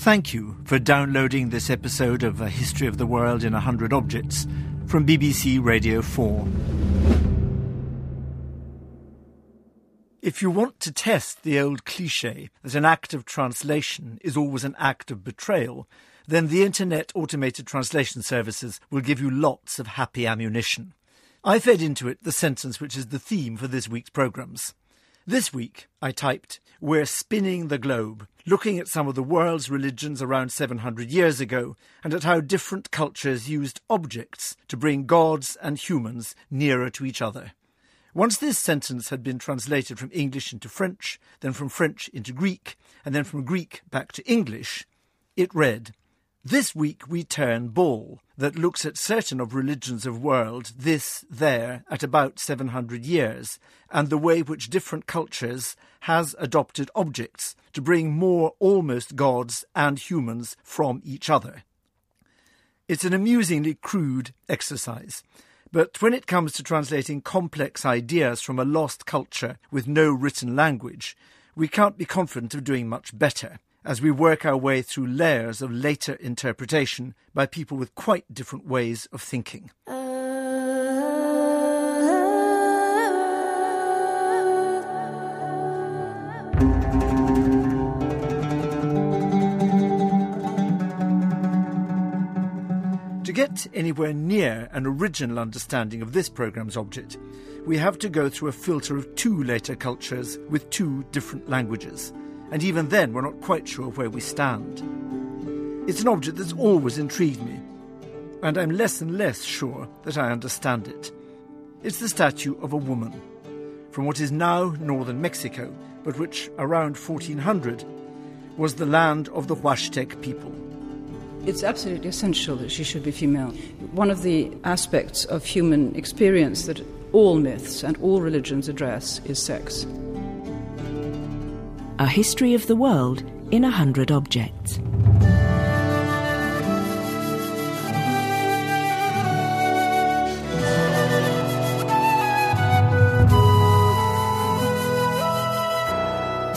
Thank you for downloading this episode of A History of the World in a Hundred Objects from BBC Radio 4. If you want to test the old cliche that an act of translation is always an act of betrayal, then the Internet automated translation services will give you lots of happy ammunition. I fed into it the sentence which is the theme for this week's programmes. This week, I typed, We're spinning the globe, looking at some of the world's religions around 700 years ago and at how different cultures used objects to bring gods and humans nearer to each other. Once this sentence had been translated from English into French, then from French into Greek, and then from Greek back to English, it read, this week we turn ball that looks at certain of religions of world, this, there, at about 700 years, and the way which different cultures has adopted objects to bring more almost gods and humans from each other. It's an amusingly crude exercise, but when it comes to translating complex ideas from a lost culture with no written language, we can't be confident of doing much better as we work our way through layers of later interpretation by people with quite different ways of thinking. To get anywhere near an original understanding of this programme's object, we have to go through a filter of two later cultures with two different languages and even then we're not quite sure where we stand. It's an object that's always intrigued me, and I'm less and less sure that I understand it. It's the statue of a woman from what is now northern Mexico, but which around 1400 was the land of the Huastec people. It's absolutely essential that she should be female. One of the aspects of human experience that all myths and all religions address is sex. A History of the World in a Hundred Objects.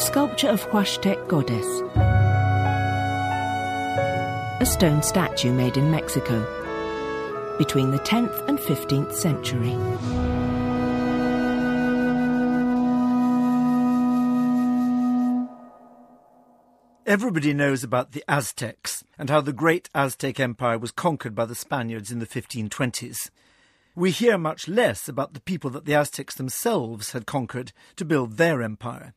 Sculpture of Huastec Goddess. A stone statue made in Mexico between the 10th and 15th century. Everybody knows about the Aztecs and how the great Aztec Empire was conquered by the Spaniards in the 1520s. We hear much less about the people that the Aztecs themselves had conquered to build their empire.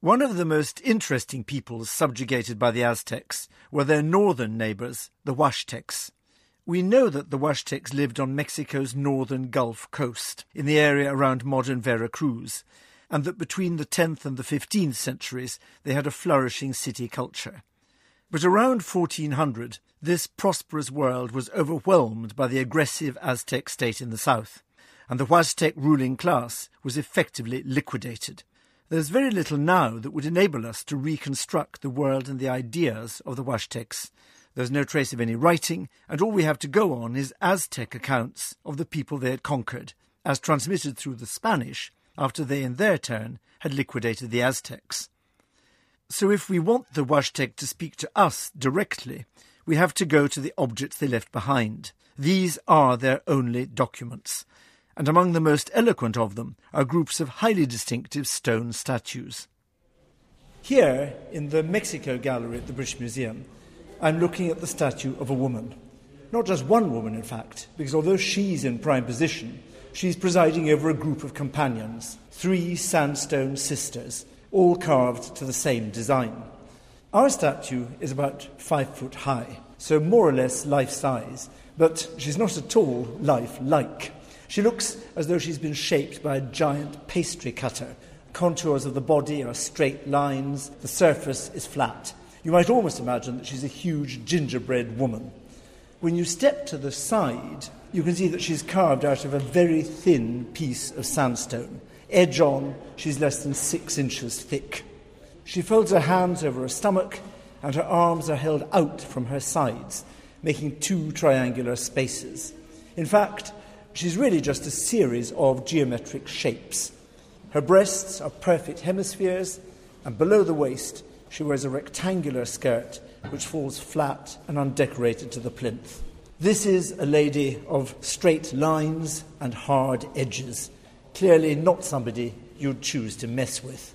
One of the most interesting peoples subjugated by the Aztecs were their northern neighbors, the Huastecs. We know that the Huastecs lived on Mexico's northern Gulf coast, in the area around modern Veracruz, and that between the 10th and the 15th centuries they had a flourishing city culture. But around 1400, this prosperous world was overwhelmed by the aggressive Aztec state in the south, and the Huastec ruling class was effectively liquidated. There's very little now that would enable us to reconstruct the world and the ideas of the Huastecs. There's no trace of any writing, and all we have to go on is Aztec accounts of the people they had conquered, as transmitted through the Spanish after they in their turn had liquidated the Aztecs. So if we want the Huastec to speak to us directly, we have to go to the objects they left behind. These are their only documents, and among the most eloquent of them are groups of highly distinctive stone statues. Here, in the Mexico Gallery at the British Museum, I'm looking at the statue of a woman. Not just one woman, in fact, because although she's in prime position, She's presiding over a group of companions, three sandstone sisters, all carved to the same design. Our statue is about five foot high, so more or less life size, but she's not at all life like. She looks as though she's been shaped by a giant pastry cutter. Contours of the body are straight lines, the surface is flat. You might almost imagine that she's a huge gingerbread woman. When you step to the side, you can see that she's carved out of a very thin piece of sandstone. Edge on, she's less than six inches thick. She folds her hands over her stomach, and her arms are held out from her sides, making two triangular spaces. In fact, she's really just a series of geometric shapes. Her breasts are perfect hemispheres, and below the waist, She wears a rectangular skirt which falls flat and undecorated to the plinth. This is a lady of straight lines and hard edges, clearly not somebody you'd choose to mess with.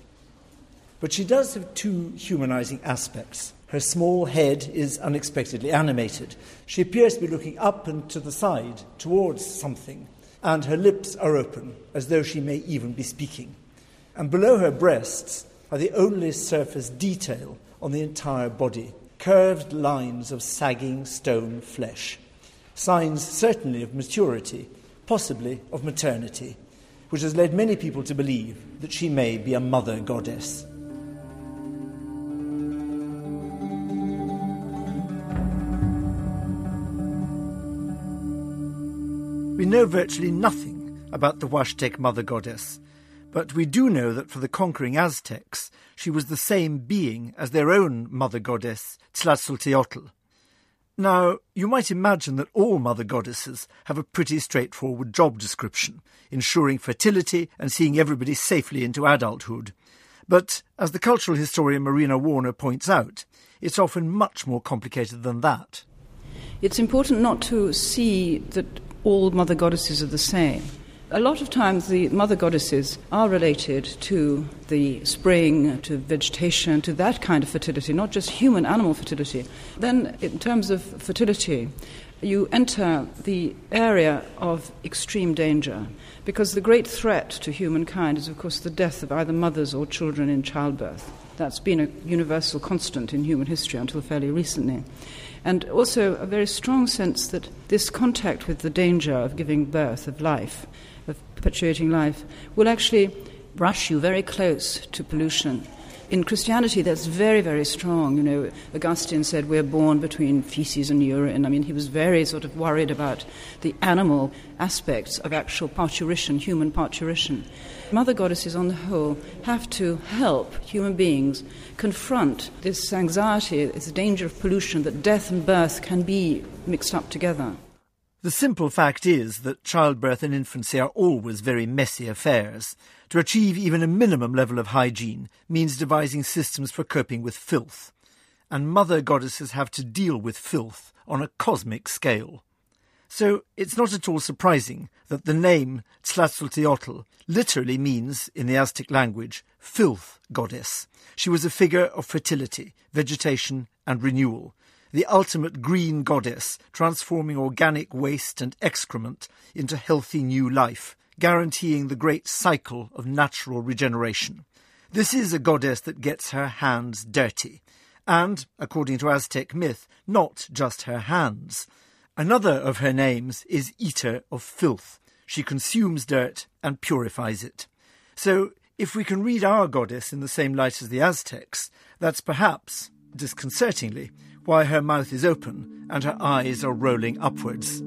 But she does have two humanizing aspects. Her small head is unexpectedly animated. She appears to be looking up and to the side, towards something, and her lips are open, as though she may even be speaking. And below her breasts are the only surface detail on the entire body curved lines of sagging stone flesh. Signs certainly of maturity, possibly of maternity, which has led many people to believe that she may be a mother goddess. We know virtually nothing about the Huastec mother goddess, but we do know that for the conquering Aztecs, she was the same being as their own mother goddess, Tlazolteotl. Now, you might imagine that all mother goddesses have a pretty straightforward job description, ensuring fertility and seeing everybody safely into adulthood. But, as the cultural historian Marina Warner points out, it's often much more complicated than that. It's important not to see that all mother goddesses are the same. A lot of times the mother goddesses are related to the spring, to vegetation, to that kind of fertility, not just human animal fertility. Then, in terms of fertility, you enter the area of extreme danger because the great threat to humankind is, of course, the death of either mothers or children in childbirth. That's been a universal constant in human history until fairly recently and also a very strong sense that this contact with the danger of giving birth, of life, of perpetuating life, will actually rush you very close to pollution. In Christianity, that's very, very strong. You know, Augustine said we're born between feces and urine. I mean, he was very sort of worried about the animal aspects of actual parturition, human parturition. Mother goddesses, on the whole, have to help human beings confront this anxiety, this danger of pollution, that death and birth can be mixed up together. The simple fact is that childbirth and infancy are always very messy affairs. To achieve even a minimum level of hygiene means devising systems for coping with filth. And mother goddesses have to deal with filth on a cosmic scale. So it's not at all surprising that the name Tlazolteotl literally means, in the Aztec language, filth goddess. She was a figure of fertility, vegetation, and renewal, the ultimate green goddess, transforming organic waste and excrement into healthy new life, guaranteeing the great cycle of natural regeneration. This is a goddess that gets her hands dirty, and, according to Aztec myth, not just her hands. Another of her names is Eater of Filth. She consumes dirt and purifies it. So, if we can read our goddess in the same light as the Aztecs, that's perhaps, disconcertingly, why her mouth is open and her eyes are rolling upwards.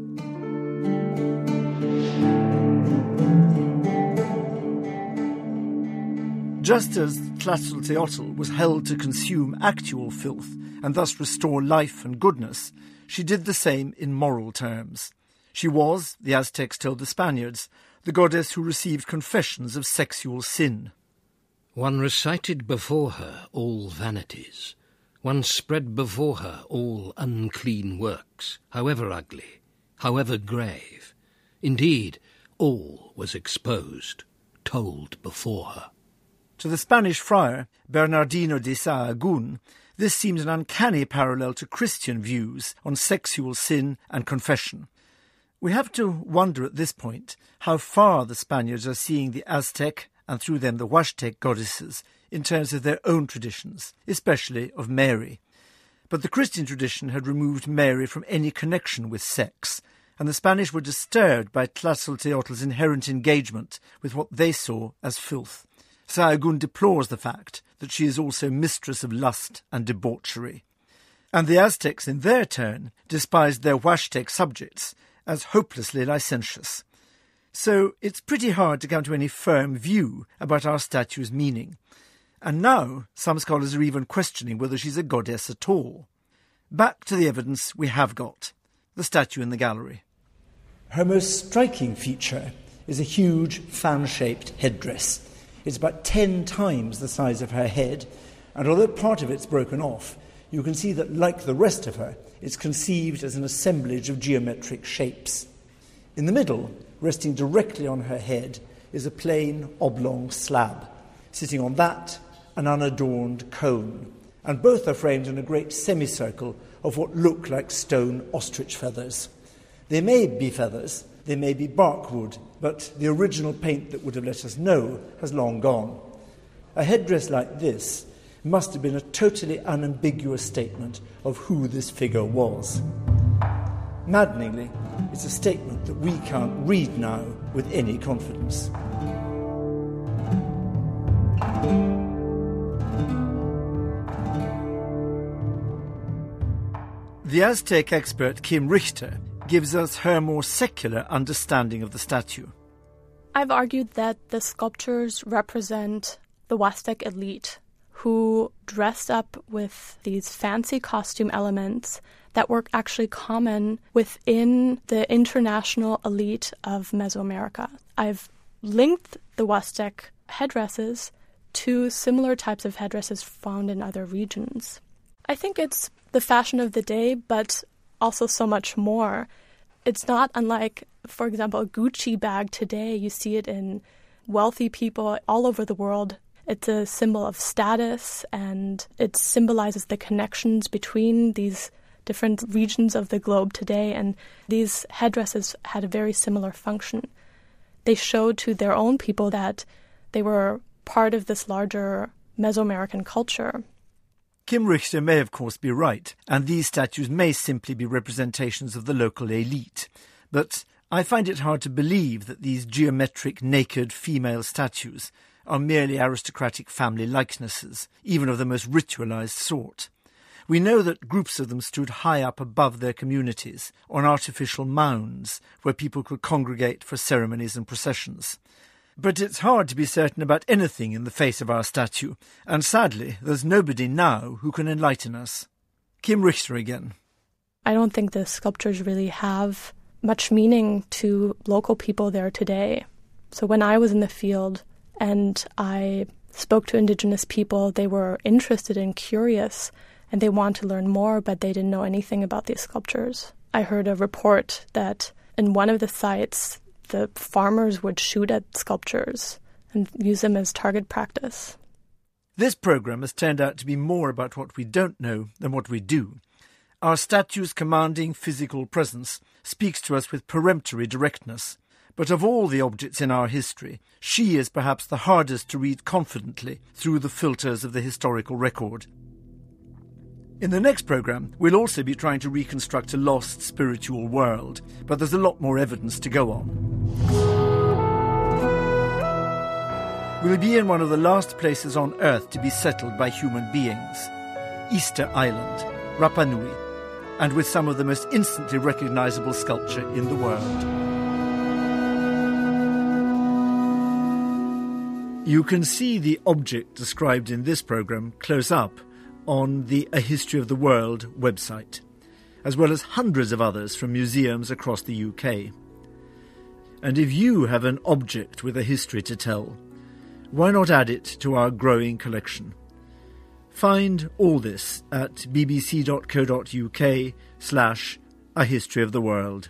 Just as Tlazolteotl was held to consume actual filth and thus restore life and goodness, she did the same in moral terms. She was, the Aztecs told the Spaniards, the goddess who received confessions of sexual sin. One recited before her all vanities, one spread before her all unclean works, however ugly, however grave. Indeed, all was exposed, told before her. To the Spanish friar, Bernardino de Sahagún, this seems an uncanny parallel to Christian views on sexual sin and confession. We have to wonder at this point how far the Spaniards are seeing the Aztec and through them the Huastec goddesses in terms of their own traditions, especially of Mary. But the Christian tradition had removed Mary from any connection with sex, and the Spanish were disturbed by Tlazolteotl's inherent engagement with what they saw as filth. Sahagún deplores the fact that she is also mistress of lust and debauchery. And the Aztecs, in their turn, despised their Huastec subjects as hopelessly licentious. So it's pretty hard to come to any firm view about our statue's meaning. And now some scholars are even questioning whether she's a goddess at all. Back to the evidence we have got the statue in the gallery. Her most striking feature is a huge fan shaped headdress. It's about ten times the size of her head, And although part of it's broken off, you can see that, like the rest of her, it's conceived as an assemblage of geometric shapes. In the middle, resting directly on her head, is a plain oblong slab. Sitting on that, an unadorned cone. And both are framed in a great semicircle of what look like stone ostrich feathers. They may be feathers, they may be barkwood, but the original paint that would have let us know has long gone. A headdress like this must have been a totally unambiguous statement of who this figure was. Maddeningly, it's a statement that we can't read now with any confidence. The Aztec expert Kim Richter gives us her more secular understanding of the statue. I've argued that the sculptures represent the Huastec elite who dressed up with these fancy costume elements that were actually common within the international elite of Mesoamerica. I've linked the Huastec headdresses to similar types of headdresses found in other regions. I think it's the fashion of the day, but also so much more. It's not unlike, for example, a Gucci bag today. You see it in wealthy people all over the world it's a symbol of status and it symbolizes the connections between these different regions of the globe today. And these headdresses had a very similar function. They showed to their own people that they were part of this larger Mesoamerican culture. Kim Richter may, of course, be right, and these statues may simply be representations of the local elite. But I find it hard to believe that these geometric naked female statues are merely aristocratic family likenesses, even of the most ritualized sort. We know that groups of them stood high up above their communities, on artificial mounds where people could congregate for ceremonies and processions. But it's hard to be certain about anything in the face of our statue, and sadly, there's nobody now who can enlighten us. Kim Richter again. I don't think the sculptures really have much meaning to local people there today. So when I was in the field, and I spoke to indigenous people. They were interested and curious, and they wanted to learn more, but they didn't know anything about these sculptures. I heard a report that in one of the sites, the farmers would shoot at sculptures and use them as target practice. This program has turned out to be more about what we don't know than what we do. Our statue's commanding physical presence speaks to us with peremptory directness, but of all the objects in our history, she is perhaps the hardest to read confidently through the filters of the historical record. In the next programme, we'll also be trying to reconstruct a lost spiritual world, but there's a lot more evidence to go on. We'll be in one of the last places on Earth to be settled by human beings Easter Island, Rapa Nui, and with some of the most instantly recognizable sculpture in the world. You can see the object described in this programme close up on the A History of the World website, as well as hundreds of others from museums across the UK. And if you have an object with a history to tell, why not add it to our growing collection? Find all this at bbc.co.uk slash A History of the World.